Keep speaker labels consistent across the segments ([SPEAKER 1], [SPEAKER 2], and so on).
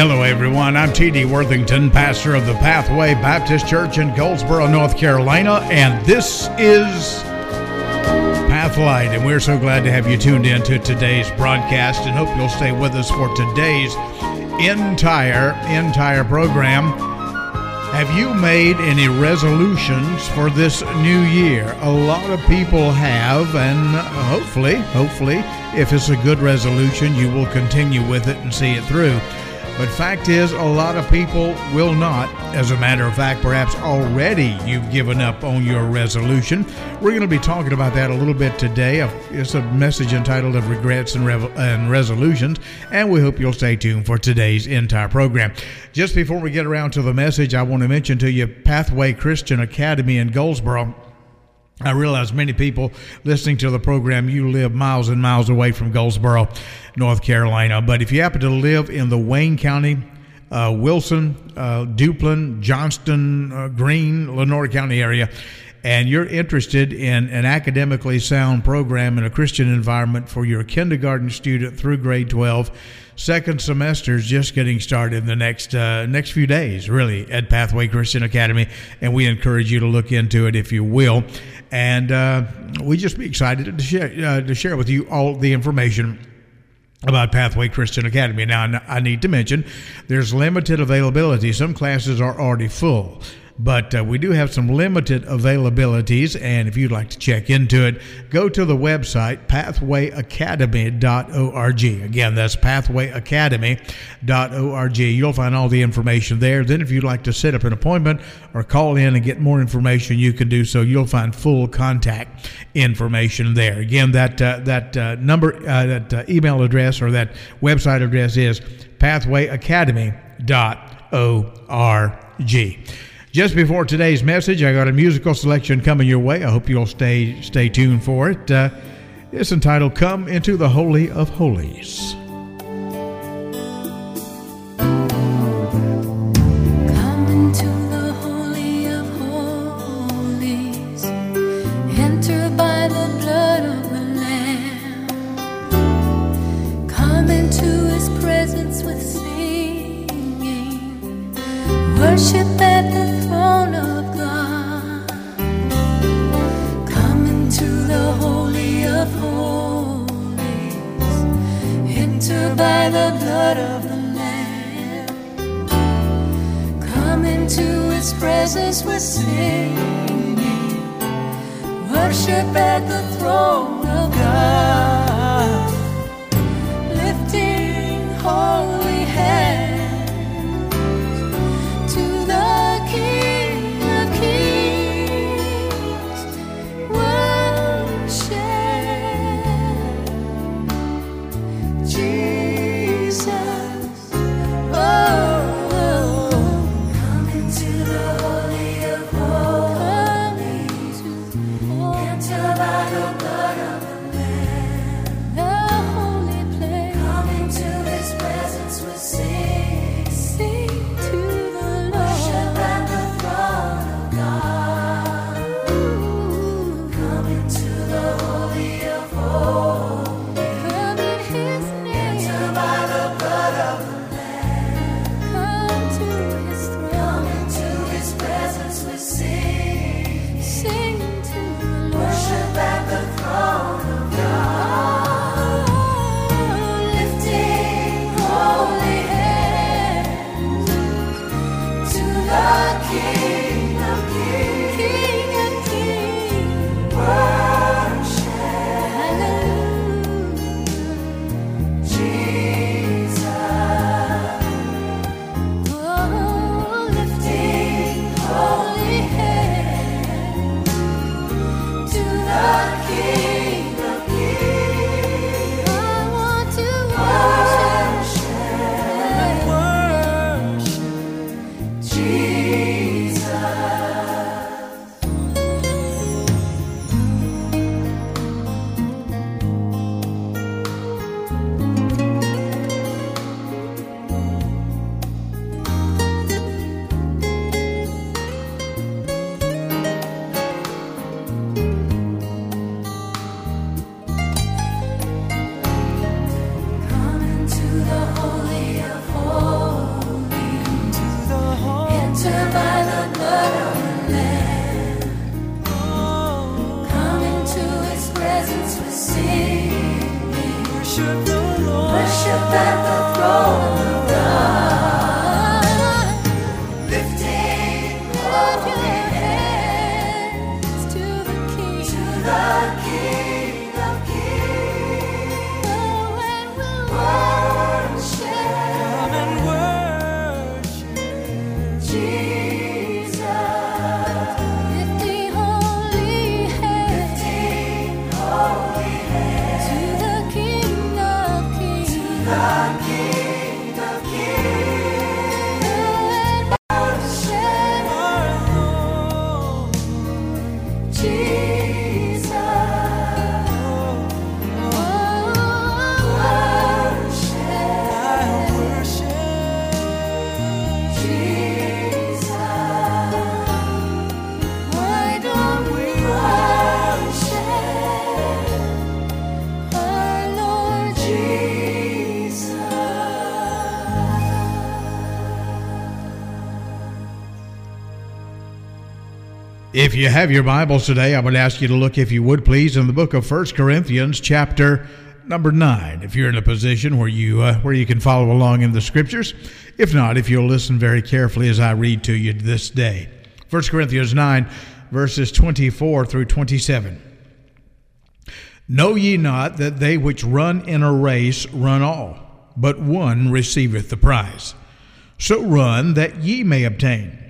[SPEAKER 1] Hello, everyone. I'm T.D. Worthington, pastor of the Pathway Baptist Church in Goldsboro, North Carolina, and this is Pathlight. And we're so glad to have you tuned in to today's broadcast and hope you'll stay with us for today's entire, entire program. Have you made any resolutions for this new year? A lot of people have, and hopefully, hopefully, if it's a good resolution, you will continue with it and see it through. But fact is, a lot of people will not. As a matter of fact, perhaps already you've given up on your resolution. We're going to be talking about that a little bit today. It's a message entitled "Of Regrets and, Revo- and Resolutions," and we hope you'll stay tuned for today's entire program. Just before we get around to the message, I want to mention to you Pathway Christian Academy in Goldsboro. I realize many people listening to the program, you live miles and miles away from Goldsboro, North Carolina. But if you happen to live in the Wayne County, uh, Wilson, uh, Duplin, Johnston, uh, Greene, Lenoir County area, and you're interested in an academically sound program in a Christian environment for your kindergarten student through grade 12, second semester is just getting started in the next uh, next few days, really, at Pathway Christian Academy, and we encourage you to look into it if you will. And uh, we just be excited to share uh, to share with you all the information about Pathway Christian Academy. Now, I need to mention there's limited availability. Some classes are already full but uh, we do have some limited availabilities. And if you'd like to check into it, go to the website pathwayacademy.org. Again, that's pathwayacademy.org. You'll find all the information there. Then, if you'd like to set up an appointment or call in and get more information, you can do so. You'll find full contact information there. Again, that uh, that uh, number, uh, that uh, email address or that website address is pathwayacademy.org. Just before today's message, I got a musical selection coming your way. I hope you'll stay stay tuned for it. Uh, it's entitled "Come into the Holy of Holies."
[SPEAKER 2] Come into the Holy, enter by the blood of the Lamb. Come into his presence with singing. Worship Presence with singing, worship at the throne of God, Sing, Worship the
[SPEAKER 1] Lord. Worship at the throne. You have your Bibles today, I would ask you to look, if you would please, in the book of First Corinthians, chapter number nine. If you're in a position where you uh, where you can follow along in the scriptures, if not, if you'll listen very carefully as I read to you this day. First Corinthians nine, verses twenty-four through twenty-seven. Know ye not that they which run in a race run all, but one receiveth the prize? So run that ye may obtain.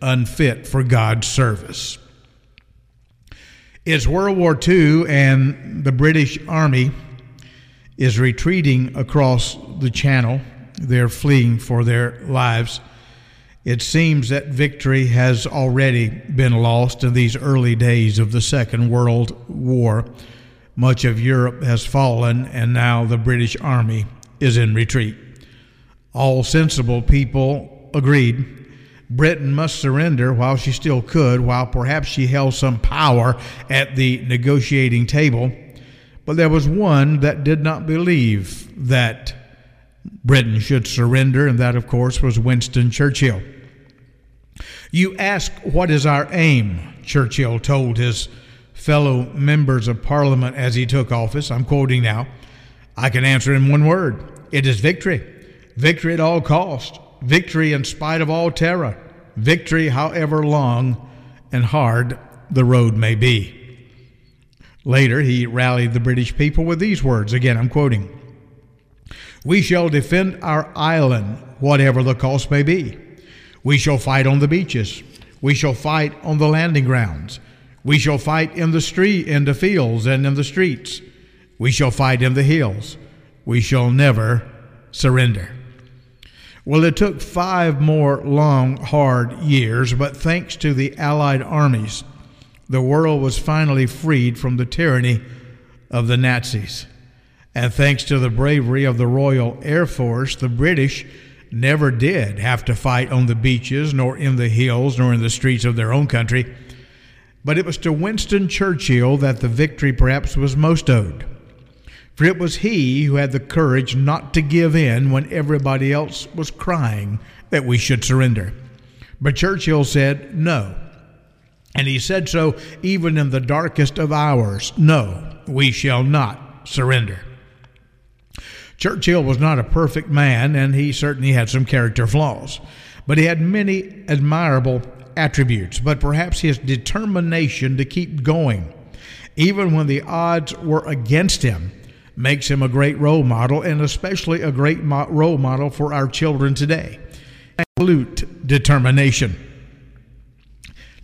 [SPEAKER 1] unfit for God's service. It's World War II, and the British Army is retreating across the channel. They're fleeing for their lives. It seems that victory has already been lost in these early days of the Second World War. Much of Europe has fallen, and now the British Army is in retreat. All sensible people agreed Britain must surrender while she still could, while perhaps she held some power at the negotiating table. But there was one that did not believe that Britain should surrender, and that, of course, was Winston Churchill. You ask, What is our aim? Churchill told his fellow members of Parliament as he took office. I'm quoting now. I can answer in one word it is victory. Victory at all cost victory in spite of all terror, victory however long and hard the road may be. Later, he rallied the British people with these words. Again, I'm quoting We shall defend our island, whatever the cost may be. We shall fight on the beaches. We shall fight on the landing grounds. We shall fight in the street, in the fields, and in the streets. We shall fight in the hills. We shall never surrender. Well, it took five more long, hard years, but thanks to the Allied armies, the world was finally freed from the tyranny of the Nazis. And thanks to the bravery of the Royal Air Force, the British never did have to fight on the beaches, nor in the hills, nor in the streets of their own country. But it was to Winston Churchill that the victory perhaps was most owed. For it was he who had the courage not to give in when everybody else was crying that we should surrender. But Churchill said no. And he said so even in the darkest of hours no, we shall not surrender. Churchill was not a perfect man, and he certainly had some character flaws. But he had many admirable attributes, but perhaps his determination to keep going, even when the odds were against him, makes him a great role model and especially a great mo- role model for our children today. Absolute determination.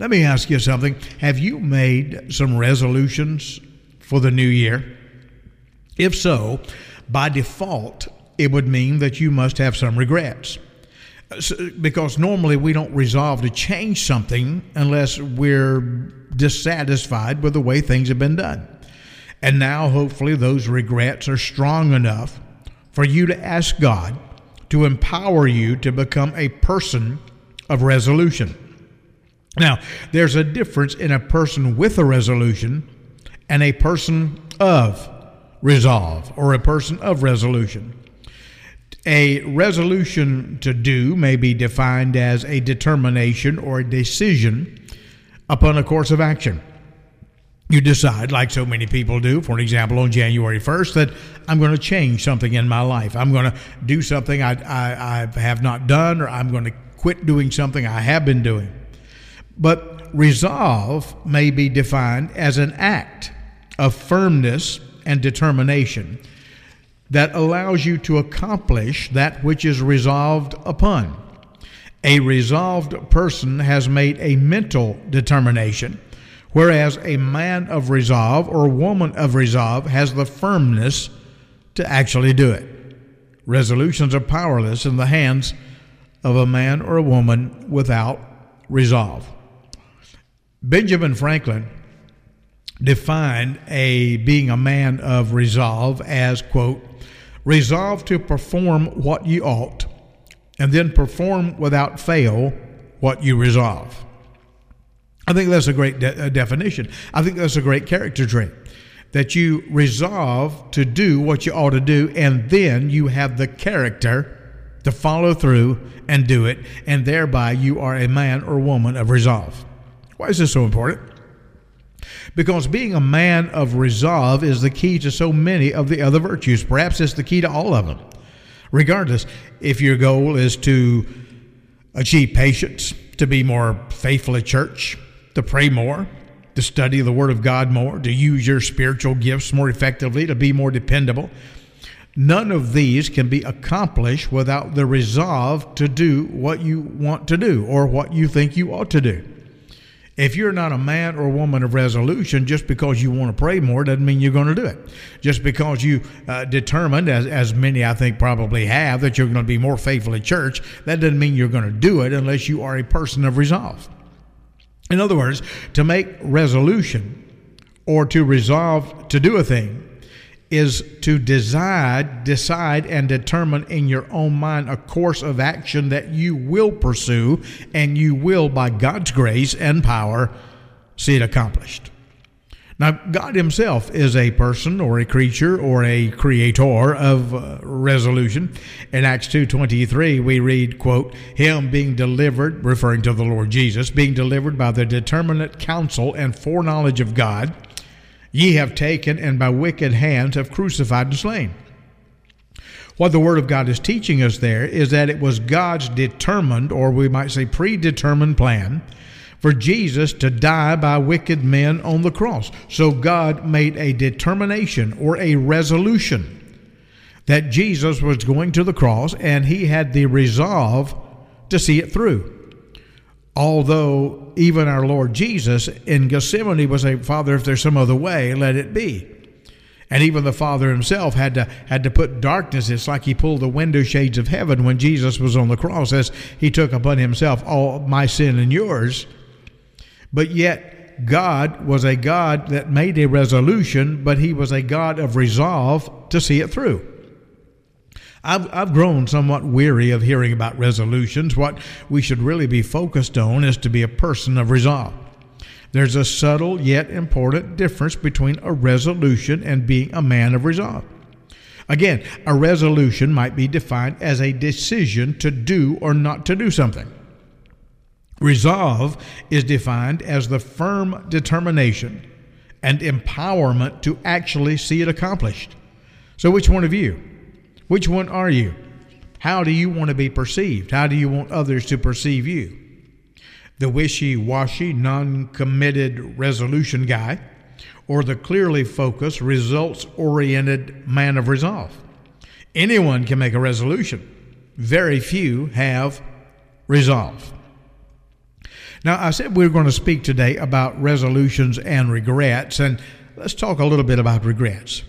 [SPEAKER 1] Let me ask you something. Have you made some resolutions for the new year? If so, by default, it would mean that you must have some regrets. Because normally we don't resolve to change something unless we're dissatisfied with the way things have been done. And now, hopefully, those regrets are strong enough for you to ask God to empower you to become a person of resolution. Now, there's a difference in a person with a resolution and a person of resolve or a person of resolution. A resolution to do may be defined as a determination or a decision upon a course of action you decide, like so many people do, for example, on January 1st, that I'm going to change something in my life. I'm going to do something I, I, I have not done, or I'm going to quit doing something I have been doing. But resolve may be defined as an act of firmness and determination that allows you to accomplish that which is resolved upon. A resolved person has made a mental determination whereas a man of resolve or woman of resolve has the firmness to actually do it. Resolutions are powerless in the hands of a man or a woman without resolve. Benjamin Franklin defined a being a man of resolve as quote resolve to perform what you ought and then perform without fail what you resolve i think that's a great de- uh, definition i think that's a great character trait that you resolve to do what you ought to do and then you have the character to follow through and do it and thereby you are a man or woman of resolve why is this so important because being a man of resolve is the key to so many of the other virtues. Perhaps it's the key to all of them. Regardless, if your goal is to achieve patience, to be more faithful at church, to pray more, to study the Word of God more, to use your spiritual gifts more effectively, to be more dependable, none of these can be accomplished without the resolve to do what you want to do or what you think you ought to do. If you're not a man or woman of resolution, just because you want to pray more doesn't mean you're going to do it. Just because you uh, determined, as, as many I think probably have, that you're going to be more faithful at church, that doesn't mean you're going to do it unless you are a person of resolve. In other words, to make resolution or to resolve to do a thing is to decide, decide and determine in your own mind a course of action that you will pursue and you will, by God's grace and power, see it accomplished. Now, God Himself is a person or a creature or a creator of uh, resolution. In Acts 2.23, we read, quote, Him being delivered, referring to the Lord Jesus, being delivered by the determinate counsel and foreknowledge of God, ye have taken and by wicked hands have crucified and slain. What the Word of God is teaching us there is that it was God's determined, or we might say predetermined plan, for Jesus to die by wicked men on the cross. So God made a determination or a resolution that Jesus was going to the cross and he had the resolve to see it through although even our Lord Jesus in Gethsemane was a Father, if there's some other way, let it be. And even the Father himself had to had to put darkness. It's like he pulled the window shades of heaven when Jesus was on the cross, as he took upon himself all my sin and yours. But yet God was a God that made a resolution, but he was a God of resolve to see it through. I've, I've grown somewhat weary of hearing about resolutions. What we should really be focused on is to be a person of resolve. There's a subtle yet important difference between a resolution and being a man of resolve. Again, a resolution might be defined as a decision to do or not to do something. Resolve is defined as the firm determination and empowerment to actually see it accomplished. So, which one of you? Which one are you? How do you want to be perceived? How do you want others to perceive you? The wishy washy, non committed resolution guy, or the clearly focused, results oriented man of resolve? Anyone can make a resolution. Very few have resolve. Now, I said we are going to speak today about resolutions and regrets, and let's talk a little bit about regrets.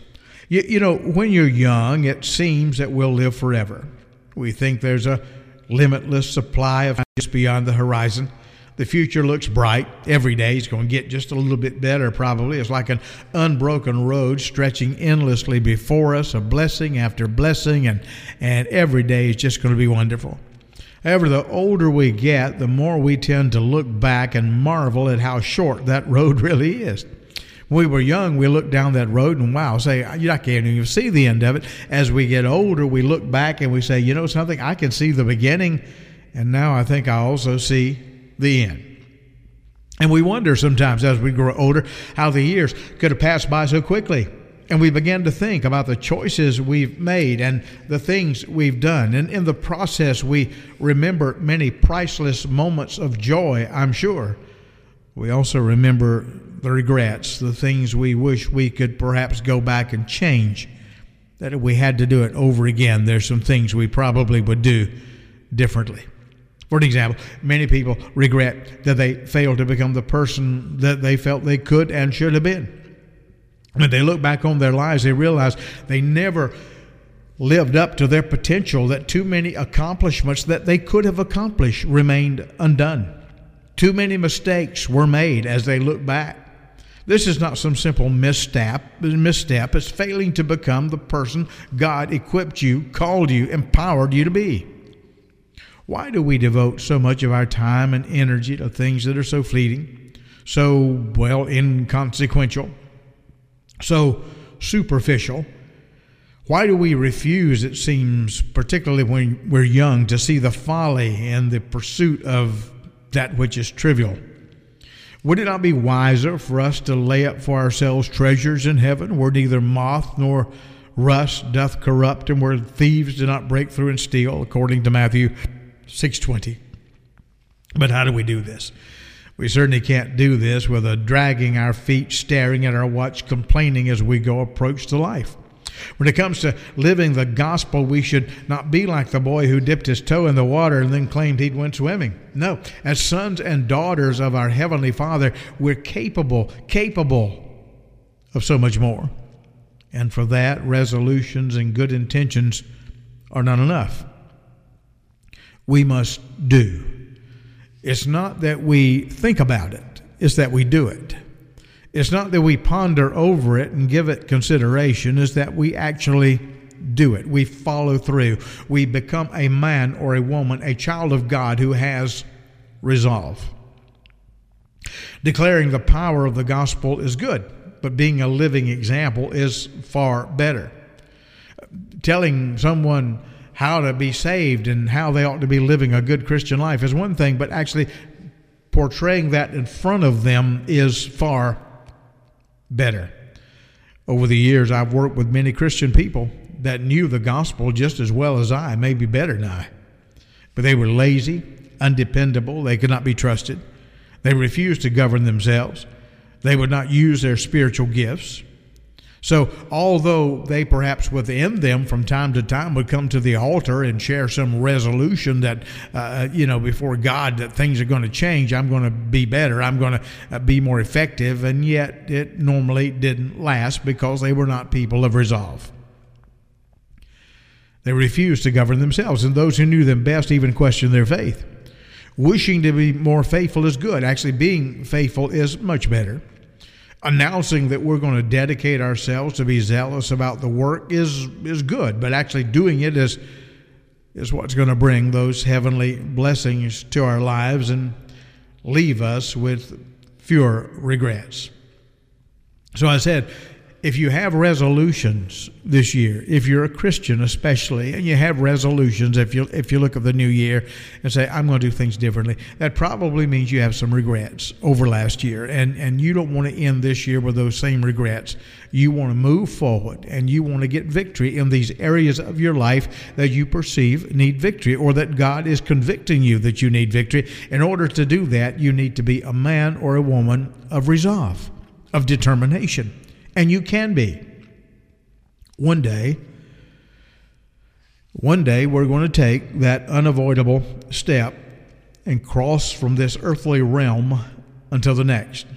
[SPEAKER 1] You, you know, when you're young, it seems that we'll live forever. We think there's a limitless supply of just beyond the horizon. The future looks bright. Every day is going to get just a little bit better, probably. It's like an unbroken road stretching endlessly before us, a blessing after blessing, and, and every day is just going to be wonderful. However, the older we get, the more we tend to look back and marvel at how short that road really is. When we were young, we looked down that road and wow, say, I can't even see the end of it. As we get older, we look back and we say, you know something, I can see the beginning, and now I think I also see the end. And we wonder sometimes as we grow older how the years could have passed by so quickly. And we begin to think about the choices we've made and the things we've done. And in the process, we remember many priceless moments of joy, I'm sure. We also remember the regrets, the things we wish we could perhaps go back and change. That if we had to do it over again, there's some things we probably would do differently. For example, many people regret that they failed to become the person that they felt they could and should have been. When they look back on their lives, they realize they never lived up to their potential, that too many accomplishments that they could have accomplished remained undone. Too many mistakes were made as they look back. This is not some simple misstep. Misstep. It's failing to become the person God equipped you, called you, empowered you to be. Why do we devote so much of our time and energy to things that are so fleeting, so, well, inconsequential, so superficial? Why do we refuse, it seems, particularly when we're young, to see the folly in the pursuit of that which is trivial? Would it not be wiser for us to lay up for ourselves treasures in heaven where neither moth nor rust doth corrupt and where thieves do not break through and steal, according to Matthew 620. But how do we do this? We certainly can't do this with a dragging our feet, staring at our watch, complaining as we go approach to life. When it comes to living the gospel, we should not be like the boy who dipped his toe in the water and then claimed he'd went swimming. No, as sons and daughters of our Heavenly Father, we're capable, capable of so much more. And for that, resolutions and good intentions are not enough we must do. It's not that we think about it, it's that we do it. It's not that we ponder over it and give it consideration, it's that we actually do it. We follow through. We become a man or a woman, a child of God who has resolve. Declaring the power of the gospel is good, but being a living example is far better. Telling someone, how to be saved and how they ought to be living a good Christian life is one thing, but actually portraying that in front of them is far better. Over the years, I've worked with many Christian people that knew the gospel just as well as I, maybe better than I. But they were lazy, undependable, they could not be trusted. They refused to govern themselves. They would not use their spiritual gifts. So, although they perhaps within them from time to time would come to the altar and share some resolution that, uh, you know, before God that things are going to change, I'm going to be better, I'm going to uh, be more effective, and yet it normally didn't last because they were not people of resolve. They refused to govern themselves, and those who knew them best even questioned their faith. Wishing to be more faithful is good. Actually, being faithful is much better announcing that we're going to dedicate ourselves to be zealous about the work is is good, but actually doing it is is what's going to bring those heavenly blessings to our lives and leave us with fewer regrets. So I said, if you have resolutions this year, if you're a Christian especially, and you have resolutions, if you if you look at the new year and say, I'm going to do things differently, that probably means you have some regrets over last year. And and you don't want to end this year with those same regrets. You want to move forward and you want to get victory in these areas of your life that you perceive need victory or that God is convicting you that you need victory. In order to do that, you need to be a man or a woman of resolve, of determination and you can be. One day, one day we're going to take that unavoidable step and cross from this earthly realm until the next.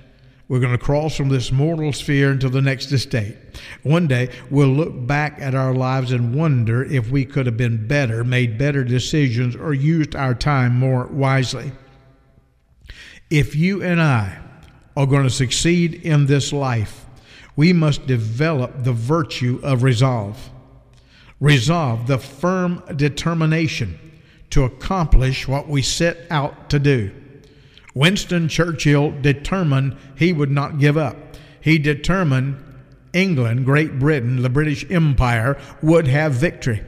[SPEAKER 1] We're going to cross from this mortal sphere into the next estate. One day, we'll look back at our lives and wonder if we could have been better, made better decisions, or used our time more wisely. If you and I are going to succeed in this life, we must develop the virtue of resolve. Resolve, the firm determination to accomplish what we set out to do. Winston Churchill determined he would not give up. He determined England, Great Britain, the British Empire would have victory.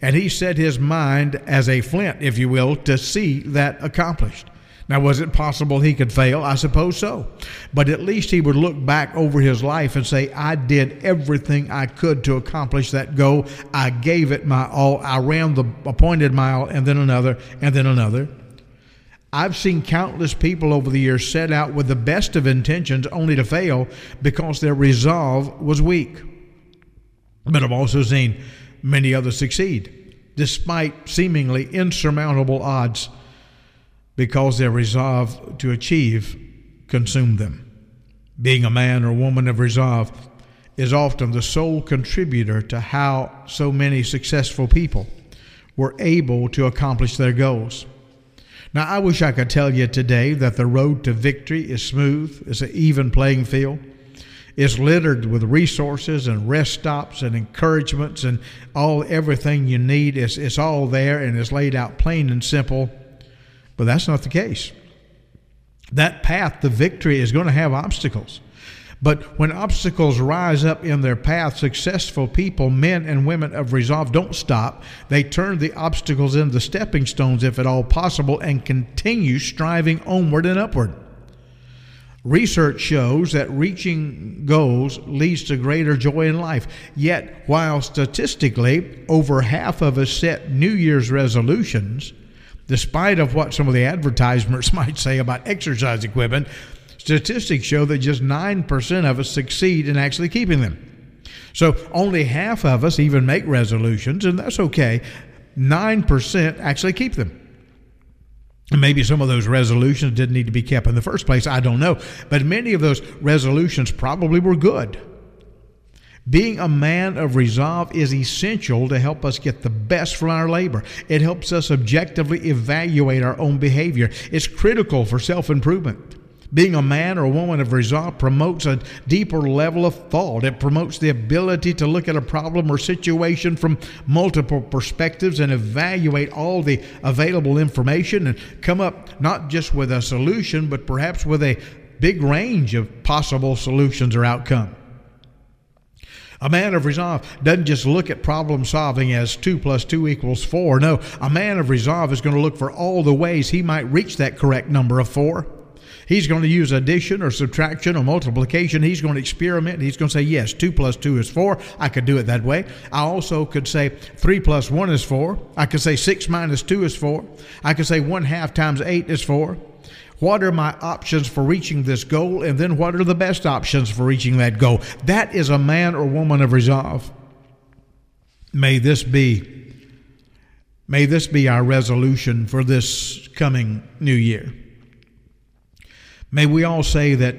[SPEAKER 1] And he set his mind as a flint, if you will, to see that accomplished. Now, was it possible he could fail? I suppose so. But at least he would look back over his life and say, I did everything I could to accomplish that goal. I gave it my all. I ran the appointed mile and then another and then another. I've seen countless people over the years set out with the best of intentions only to fail because their resolve was weak. But I've also seen many others succeed despite seemingly insurmountable odds because their resolve to achieve consumed them. Being a man or woman of resolve is often the sole contributor to how so many successful people were able to accomplish their goals. Now, I wish I could tell you today that the road to victory is smooth, it's an even playing field. is littered with resources and rest stops and encouragements and all everything you need is it's all there and is laid out plain and simple. But that's not the case. That path to victory is going to have obstacles. But when obstacles rise up in their path, successful people, men and women of resolve, don't stop. They turn the obstacles into stepping stones, if at all possible, and continue striving onward and upward. Research shows that reaching goals leads to greater joy in life. Yet, while statistically over half of us set New Year's resolutions, despite of what some of the advertisements might say about exercise equipment, statistics show that just 9% of us succeed in actually keeping them. So only half of us even make resolutions, and that's okay. 9% actually keep them. Maybe some of those resolutions didn't need to be kept in the first place. I don't know. But many of those resolutions probably were good. Being a man of resolve is essential to help us get the best from our labor. It helps us objectively evaluate our own behavior. It's critical for self improvement. Being a man or woman of resolve promotes a deeper level of thought. It promotes the ability to look at a problem or situation from multiple perspectives and evaluate all the available information and come up not just with a solution, but perhaps with a big range of possible solutions or outcome. A man of resolve doesn't just look at problem solving as 2 plus 2 equals 4. No, a man of resolve is going to look for all the ways he might reach that correct number of 4. He's going to use addition or subtraction or multiplication. He's going to experiment. He's going to say, yes, 2 plus 2 is 4. I could do it that way. I also could say 3 plus 1 is 4. I could say 6 minus 2 is 4. I could say 1 half times 8 is 4. What are my options for reaching this goal? And then what are the best options for reaching that goal? That is a man or woman of resolve. May this be may this be our resolution for this coming new year. May we all say that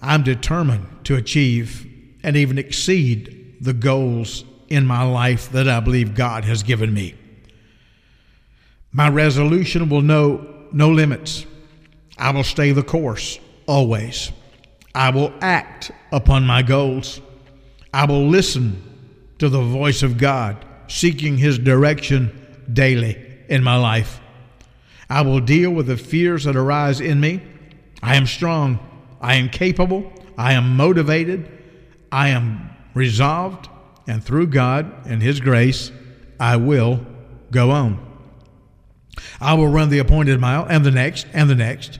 [SPEAKER 1] I'm determined to achieve and even exceed the goals in my life that I believe God has given me. My resolution will know no limits. I will stay the course always. I will act upon my goals. I will listen to the voice of God, seeking His direction daily in my life. I will deal with the fears that arise in me I am strong. I am capable. I am motivated. I am resolved. And through God and His grace, I will go on. I will run the appointed mile and the next and the next.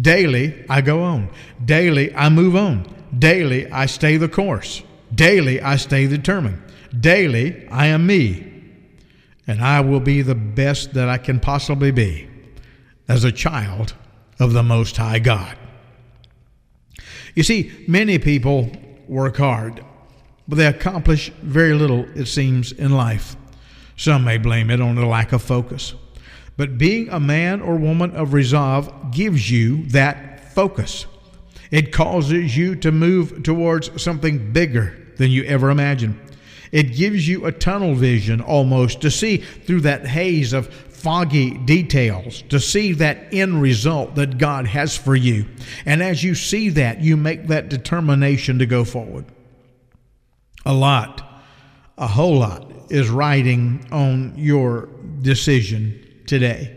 [SPEAKER 1] Daily, I go on. Daily, I move on. Daily, I stay the course. Daily, I stay determined. Daily, I am me. And I will be the best that I can possibly be as a child of the Most High God. You see, many people work hard, but they accomplish very little, it seems, in life. Some may blame it on a lack of focus. But being a man or woman of resolve gives you that focus. It causes you to move towards something bigger than you ever imagined. It gives you a tunnel vision almost to see through that haze of foggy details to see that end result that God has for you. And as you see that, you make that determination to go forward. A lot, a whole lot, is riding on your decision today.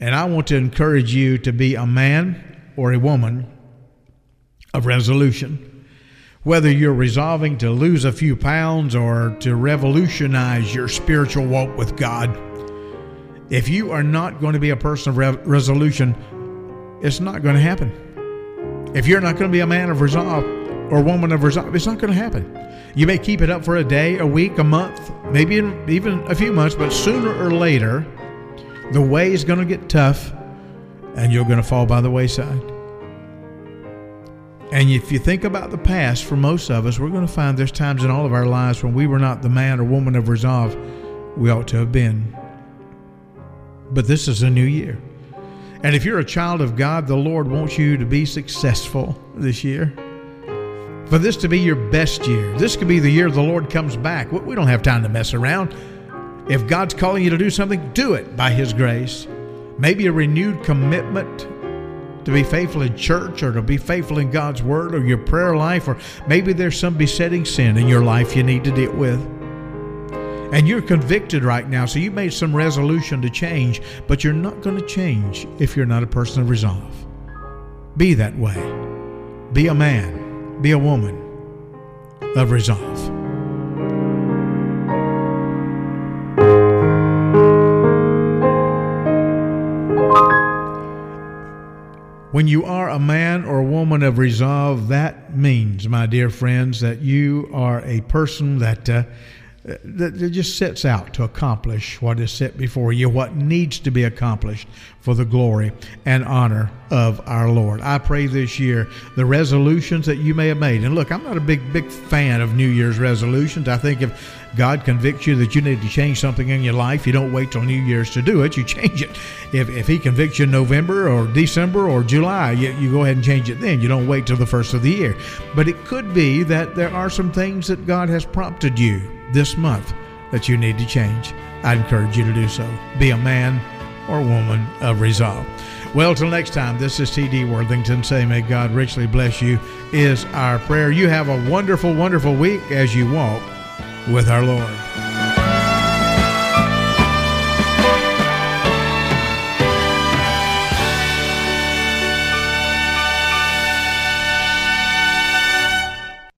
[SPEAKER 1] And I want to encourage you to be a man or a woman of resolution. Whether you're resolving to lose a few pounds or to revolutionize your spiritual walk with God, if you are not going to be a person of re- resolution, it's not going to happen. If you're not going to be a man of resolve or woman of resolve, it's not going to happen. You may keep it up for a day, a week, a month, maybe even a few months, but sooner or later, the way is going to get tough and you're going to fall by the wayside. And if you think about the past, for most of us, we're going to find there's times in all of our lives when we were not the man or woman of resolve we ought to have been. But this is a new year. And if you're a child of God, the Lord wants you to be successful this year. For this to be your best year. This could be the year the Lord comes back. We don't have time to mess around. If God's calling you to do something, do it by His grace. Maybe a renewed commitment to be faithful in church or to be faithful in God's Word or your prayer life, or maybe there's some besetting sin in your life you need to deal with. And you're convicted right now, so you made some resolution to change, but you're not going to change if you're not a person of resolve. Be that way. Be a man, be a woman of resolve. When you are a man or a woman of resolve, that means, my dear friends, that you are a person that, uh, that just sets out to accomplish what is set before you, what needs to be accomplished for the glory and honor of our Lord. I pray this year the resolutions that you may have made. And look, I'm not a big, big fan of New Year's resolutions. I think if God convicts you that you need to change something in your life, you don't wait till New Year's to do it. You change it. If, if He convicts you in November or December or July, you, you go ahead and change it then. You don't wait till the first of the year. But it could be that there are some things that God has prompted you this month that you need to change. I encourage you to do so. Be a man or woman of resolve. Well, till next time, this is T.D. Worthington saying, May God richly bless you, is our prayer. You have a wonderful, wonderful week as you walk with our Lord.